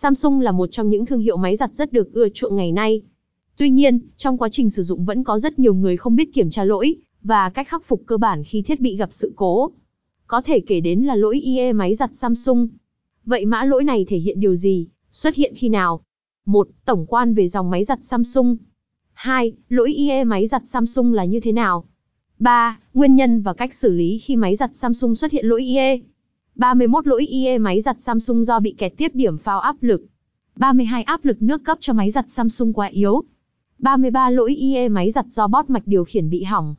Samsung là một trong những thương hiệu máy giặt rất được ưa chuộng ngày nay. Tuy nhiên, trong quá trình sử dụng vẫn có rất nhiều người không biết kiểm tra lỗi và cách khắc phục cơ bản khi thiết bị gặp sự cố. Có thể kể đến là lỗi IE máy giặt Samsung. Vậy mã lỗi này thể hiện điều gì, xuất hiện khi nào? 1. Tổng quan về dòng máy giặt Samsung. 2. Lỗi IE máy giặt Samsung là như thế nào? 3. Nguyên nhân và cách xử lý khi máy giặt Samsung xuất hiện lỗi IE. 31 lỗi IE máy giặt Samsung do bị kẹt tiếp điểm phao áp lực. 32 áp lực nước cấp cho máy giặt Samsung quá yếu. 33 lỗi IE máy giặt do bót mạch điều khiển bị hỏng.